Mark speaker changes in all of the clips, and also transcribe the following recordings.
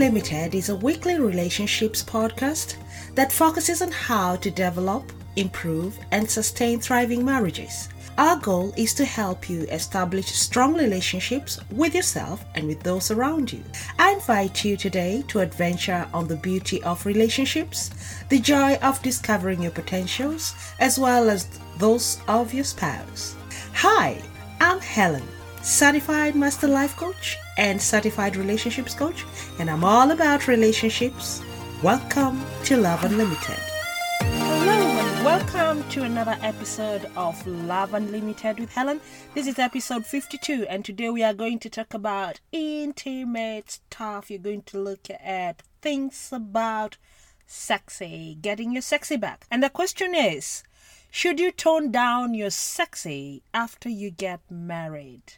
Speaker 1: Unlimited is a weekly relationships podcast that focuses on how to develop, improve, and sustain thriving marriages. Our goal is to help you establish strong relationships with yourself and with those around you. I invite you today to adventure on the beauty of relationships, the joy of discovering your potentials, as well as those of your spouse. Hi, I'm Helen, certified master life coach and certified relationships coach, and I'm all about relationships. Welcome to Love Unlimited. Hello, and welcome to another episode of Love Unlimited with Helen. This is episode 52, and today we are going to talk about intimate stuff. You're going to look at things about sexy, getting your sexy back. And the question is should you tone down your sexy after you get married?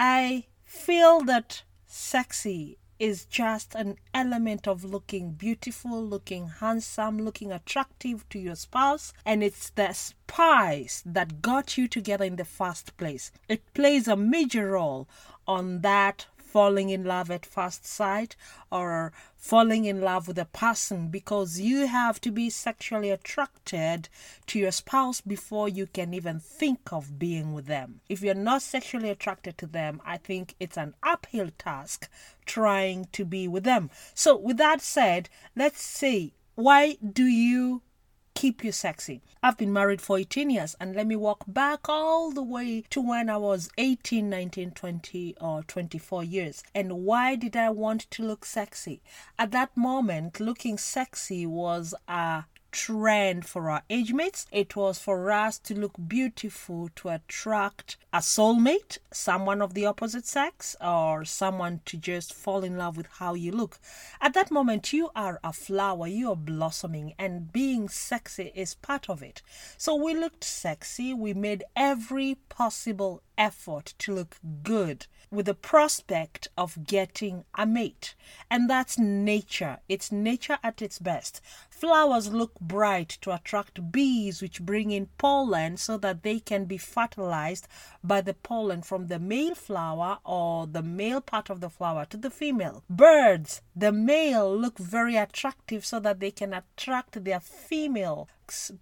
Speaker 1: I feel that sexy is just an element of looking beautiful, looking handsome, looking attractive to your spouse, and it's the spice that got you together in the first place. It plays a major role on that falling in love at first sight or falling in love with a person because you have to be sexually attracted to your spouse before you can even think of being with them. If you're not sexually attracted to them, I think it's an uphill task trying to be with them. So, with that said, let's see why do you keep you sexy. I've been married for 18 years, and let me walk back all the way to when I was 18, 19, 20, or 24 years. And why did I want to look sexy? At that moment, looking sexy was a trend for our age mates. It was for us to look beautiful to attract a soulmate, someone of the opposite sex, or someone to just fall in love with how you look. At that moment, you are a flower, you are blossoming, and being sexy is part of it. So we looked sexy, we made every possible effort to look good with the prospect of getting a mate. And that's nature. It's nature at its best. Flowers look bright to attract bees, which bring in pollen so that they can be fertilized by the pollen from the male flower or the male part of the flower to the female. Birds, the male look very attractive so that they can attract their female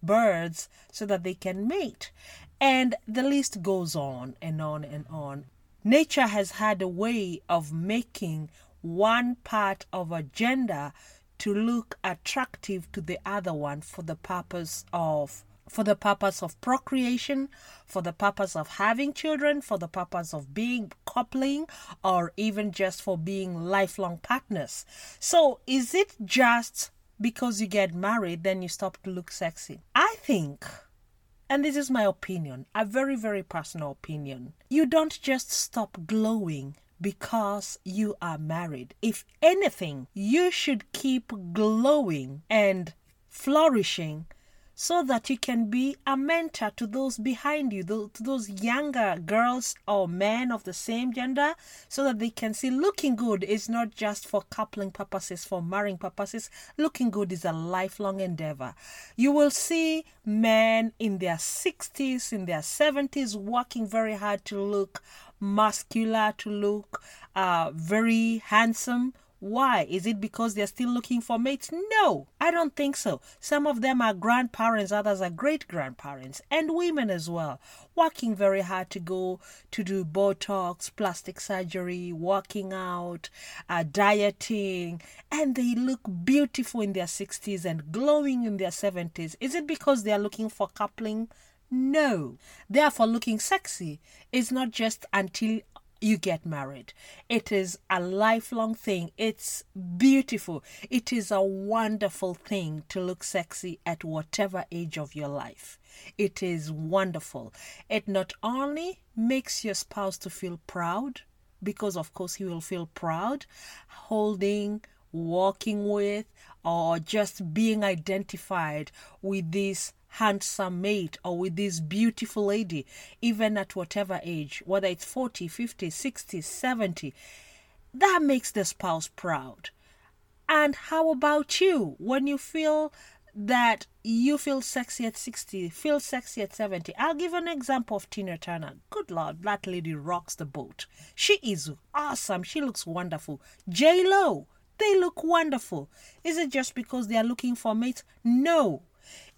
Speaker 1: birds so that they can mate. And the list goes on and on and on. Nature has had a way of making one part of a gender to look attractive to the other one for the purpose of for the purpose of procreation, for the purpose of having children, for the purpose of being coupling, or even just for being lifelong partners. So, is it just because you get married then you stop to look sexy? I think and this is my opinion, a very, very personal opinion. You don't just stop glowing because you are married. If anything, you should keep glowing and flourishing so that you can be a mentor to those behind you, to those younger girls or men of the same gender, so that they can see looking good is not just for coupling purposes, for marrying purposes. Looking good is a lifelong endeavor. You will see men in their 60s, in their 70s, working very hard to look muscular, to look uh, very handsome why? Is it because they're still looking for mates? No, I don't think so. Some of them are grandparents, others are great grandparents, and women as well, working very hard to go to do Botox, plastic surgery, working out, uh, dieting, and they look beautiful in their 60s and glowing in their 70s. Is it because they are looking for coupling? No. Therefore, looking sexy is not just until you get married. It is a lifelong thing. It's beautiful. It is a wonderful thing to look sexy at whatever age of your life. It is wonderful. It not only makes your spouse to feel proud, because of course he will feel proud holding, walking with, or just being identified with this handsome mate or with this beautiful lady, even at whatever age, whether it's 40, 50, 60, 70. That makes the spouse proud. And how about you when you feel that you feel sexy at 60, feel sexy at 70. I'll give an example of Tina Turner. Good Lord, that lady rocks the boat. She is awesome. She looks wonderful. J Lo, They look wonderful. Is it just because they are looking for mates? No.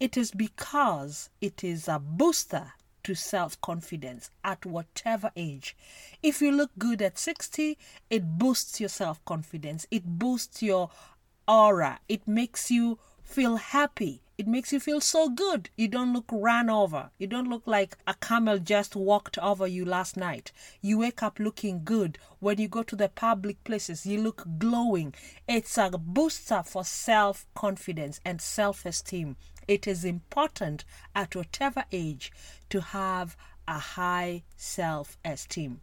Speaker 1: It is because it is a booster to self confidence at whatever age. If you look good at 60, it boosts your self confidence, it boosts your aura, it makes you feel happy. It makes you feel so good. You don't look ran over. You don't look like a camel just walked over you last night. You wake up looking good. When you go to the public places, you look glowing. It's a booster for self confidence and self esteem. It is important at whatever age to have a high self esteem.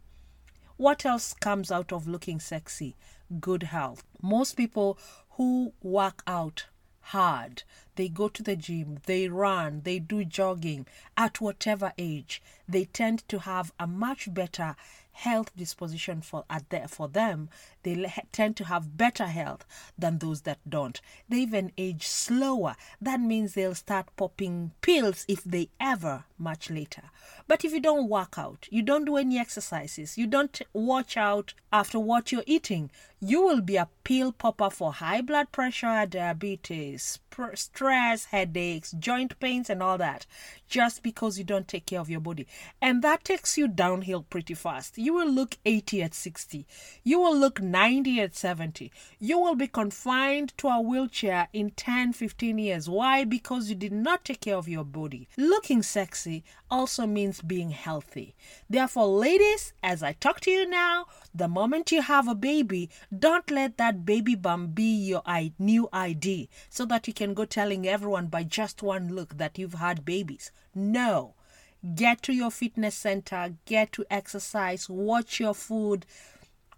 Speaker 1: What else comes out of looking sexy? Good health. Most people who work out hard, they go to the gym, they run, they do jogging. At whatever age, they tend to have a much better health disposition for at the, for them. They tend to have better health than those that don't. They even age slower. That means they'll start popping pills if they ever much later. But if you don't work out you don't do any exercises you don't watch out after what you're eating you will be a pill popper for high blood pressure diabetes stress headaches joint pains and all that just because you don't take care of your body and that takes you downhill pretty fast you will look 80 at 60. You will look 90 at 70. You will be confined to a wheelchair in 10, 15 years. Why? Because you did not take care of your body. Looking sexy also means being healthy. Therefore, ladies, as I talk to you now, the moment you have a baby, don't let that baby bump be your new ID so that you can go telling everyone by just one look that you've had babies. No. Get to your fitness center, get to exercise, watch your food,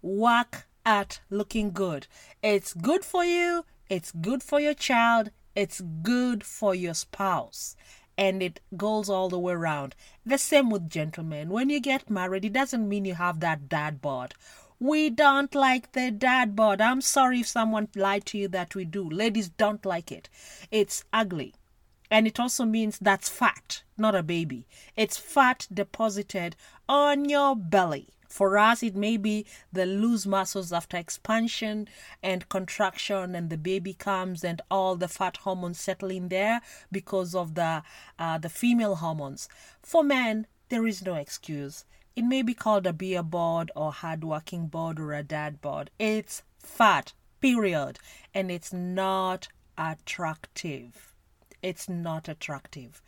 Speaker 1: work at looking good. It's good for you, it's good for your child, it's good for your spouse. And it goes all the way around. The same with gentlemen. When you get married, it doesn't mean you have that dad bod. We don't like the dad bod. I'm sorry if someone lied to you that we do. Ladies don't like it. It's ugly. And it also means that's fat, not a baby. It's fat deposited on your belly. For us, it may be the loose muscles after expansion and contraction, and the baby comes, and all the fat hormones settle in there because of the uh, the female hormones. For men, there is no excuse. It may be called a beer board or hardworking board or a dad bod. It's fat, period, and it's not attractive it's not attractive.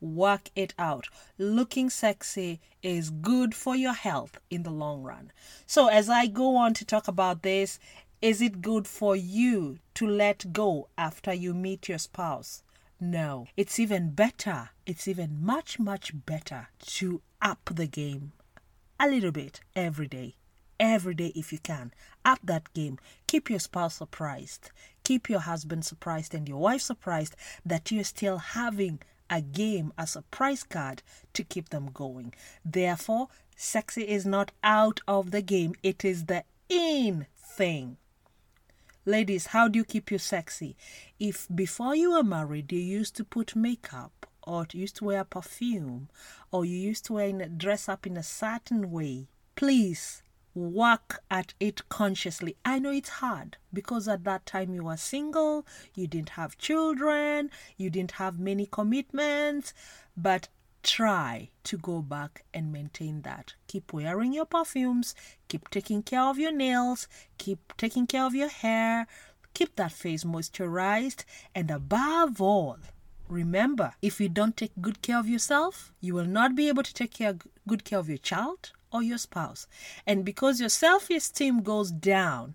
Speaker 1: Work it out. Looking sexy is good for your health in the long run. So, as I go on to talk about this, is it good for you to let go after you meet your spouse? No, it's even better. It's even much, much better to up the game a little bit every day every day if you can. Up that game. Keep your spouse surprised. Keep your husband surprised and your wife surprised that you're still having a game, a surprise card to keep them going. Therefore, sexy is not out of the game, it is the in thing. Ladies, how do you keep you sexy? If before you were married you used to put makeup or you used to wear perfume or you used to wear, dress up in a certain way, please work at it consciously. I know it's hard because at that time you were single, you didn't have children, you didn't have many commitments, but try to go back and maintain that. Keep wearing your perfumes, keep taking care of your nails, keep taking care of your hair, keep that face moisturized, and above all, remember if you don't take good care of yourself, you will not be able to take care, good care of your child or your spouse. And because your self esteem goes down,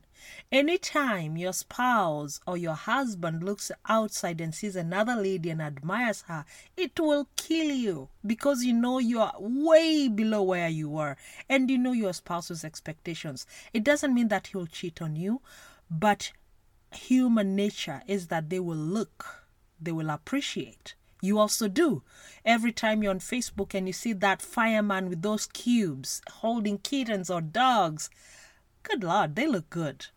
Speaker 1: anytime your spouse or your husband looks outside and sees another lady and admires her, it will kill you because you know you are way below where you were and you know your spouse's expectations. It doesn't mean that he'll cheat on you, but human nature is that they will look, they will appreciate you also do. Every time you're on Facebook and you see that fireman with those cubes holding kittens or dogs, good Lord, they look good.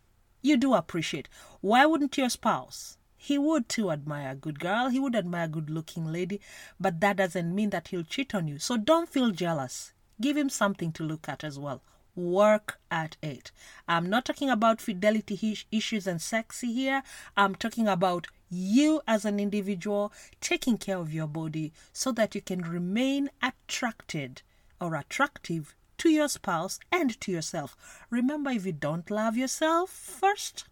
Speaker 1: You do appreciate. Why wouldn't your spouse? He would too admire a good girl, he would admire a good looking lady, but that doesn't mean that he'll cheat on you. So don't feel jealous. Give him something to look at as well. Work at it. I'm not talking about fidelity issues and sexy here. I'm talking about you as an individual taking care of your body so that you can remain attracted or attractive to your spouse and to yourself. Remember, if you don't love yourself first,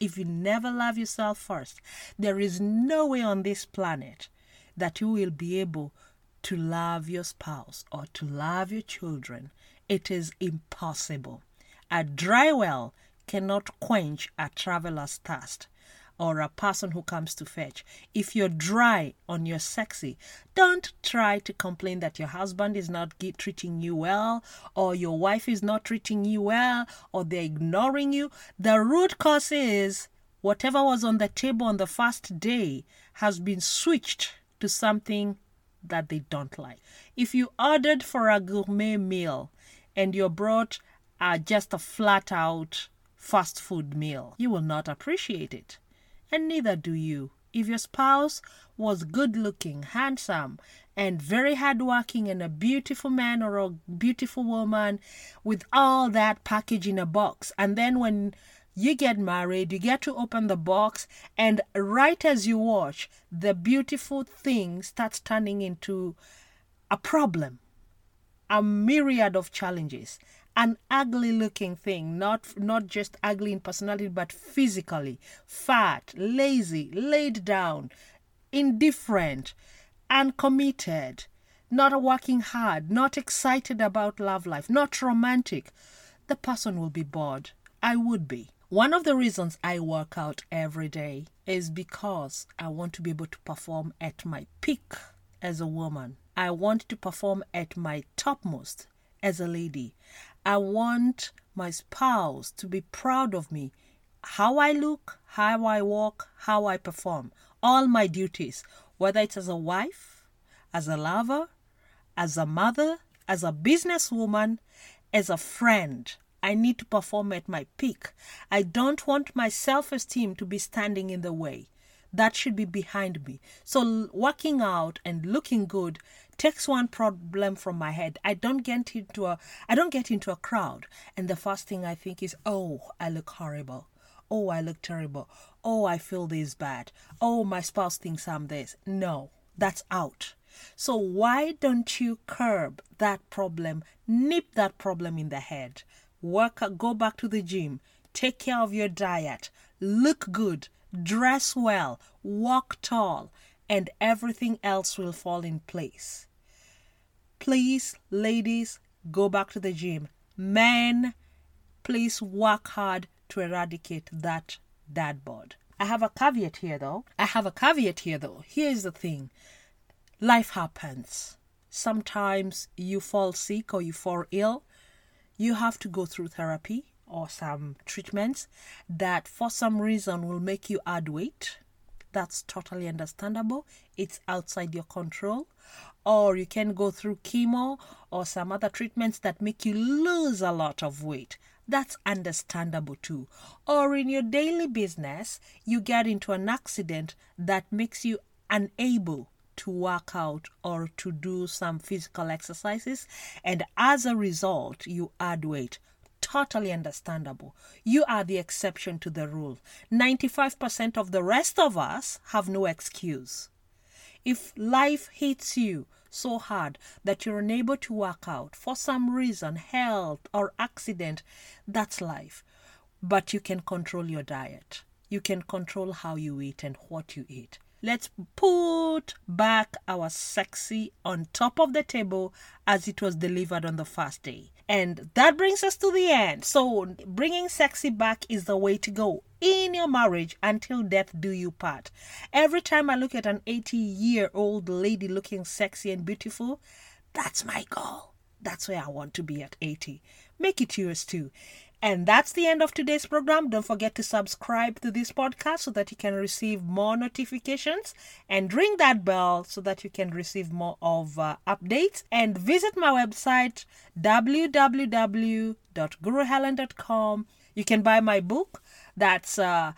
Speaker 1: if you never love yourself first, there is no way on this planet that you will be able to love your spouse or to love your children. It is impossible. A dry well cannot quench a traveler's thirst or a person who comes to fetch. If you're dry on your sexy, don't try to complain that your husband is not treating you well, or your wife is not treating you well, or they're ignoring you. The root cause is whatever was on the table on the first day has been switched to something that they don't like. If you ordered for a gourmet meal and you're brought uh, just a flat out fast food meal, you will not appreciate it and neither do you. If your spouse was good looking, handsome, and very hardworking, and a beautiful man or a beautiful woman with all that package in a box, and then when you get married, you get to open the box, and right as you watch, the beautiful thing starts turning into a problem, a myriad of challenges an ugly looking thing, not not just ugly in personality but physically, fat, lazy, laid down, indifferent, uncommitted, not working hard, not excited about love life, not romantic, the person will be bored. I would be. One of the reasons I work out every day is because I want to be able to perform at my peak as a woman. I want to perform at my topmost as a lady. I want my spouse to be proud of me. How I look, how I walk, how I perform. All my duties, whether it's as a wife, as a lover, as a mother, as a businesswoman, as a friend. I need to perform at my peak. I don't want my self esteem to be standing in the way. That should be behind me. So, working out and looking good takes one problem from my head. I don't get into a I don't get into a crowd and the first thing I think is, "Oh, I look horrible." Oh, I look terrible. Oh, I feel this bad. Oh, my spouse thinks I'm this. No, that's out. So why don't you curb that problem, nip that problem in the head? Work go back to the gym, take care of your diet, look good, dress well, walk tall, and everything else will fall in place. Please, ladies, go back to the gym. Men, please work hard to eradicate that dad bod. I have a caveat here though. I have a caveat here though. Here's the thing life happens. Sometimes you fall sick or you fall ill. You have to go through therapy or some treatments that for some reason will make you add weight. That's totally understandable. It's outside your control. Or you can go through chemo or some other treatments that make you lose a lot of weight. That's understandable too. Or in your daily business, you get into an accident that makes you unable to work out or to do some physical exercises, and as a result, you add weight totally understandable. You are the exception to the rule. 95% of the rest of us have no excuse. If life hits you so hard that you're unable to work out for some reason, health or accident, that's life. But you can control your diet. You can control how you eat and what you eat. Let's put back our sexy on top of the table as it was delivered on the first day. And that brings us to the end. So, bringing sexy back is the way to go in your marriage until death do you part. Every time I look at an 80 year old lady looking sexy and beautiful, that's my goal. That's where I want to be at 80. Make it yours too. And that's the end of today's program. Don't forget to subscribe to this podcast so that you can receive more notifications and ring that bell so that you can receive more of uh, updates. And visit my website www.guruhelen.com. You can buy my book. That's uh,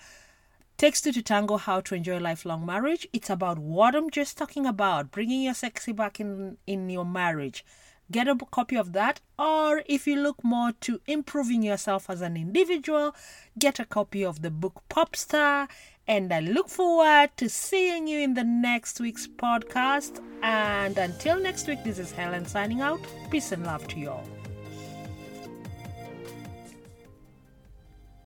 Speaker 1: Takes Two to Tango How to Enjoy Lifelong Marriage. It's about what I'm just talking about, bringing your sexy back in, in your marriage get a copy of that. Or if you look more to improving yourself as an individual, get a copy of the book Popstar. And I look forward to seeing you in the next week's podcast. And until next week, this is Helen signing out. Peace and love to you all.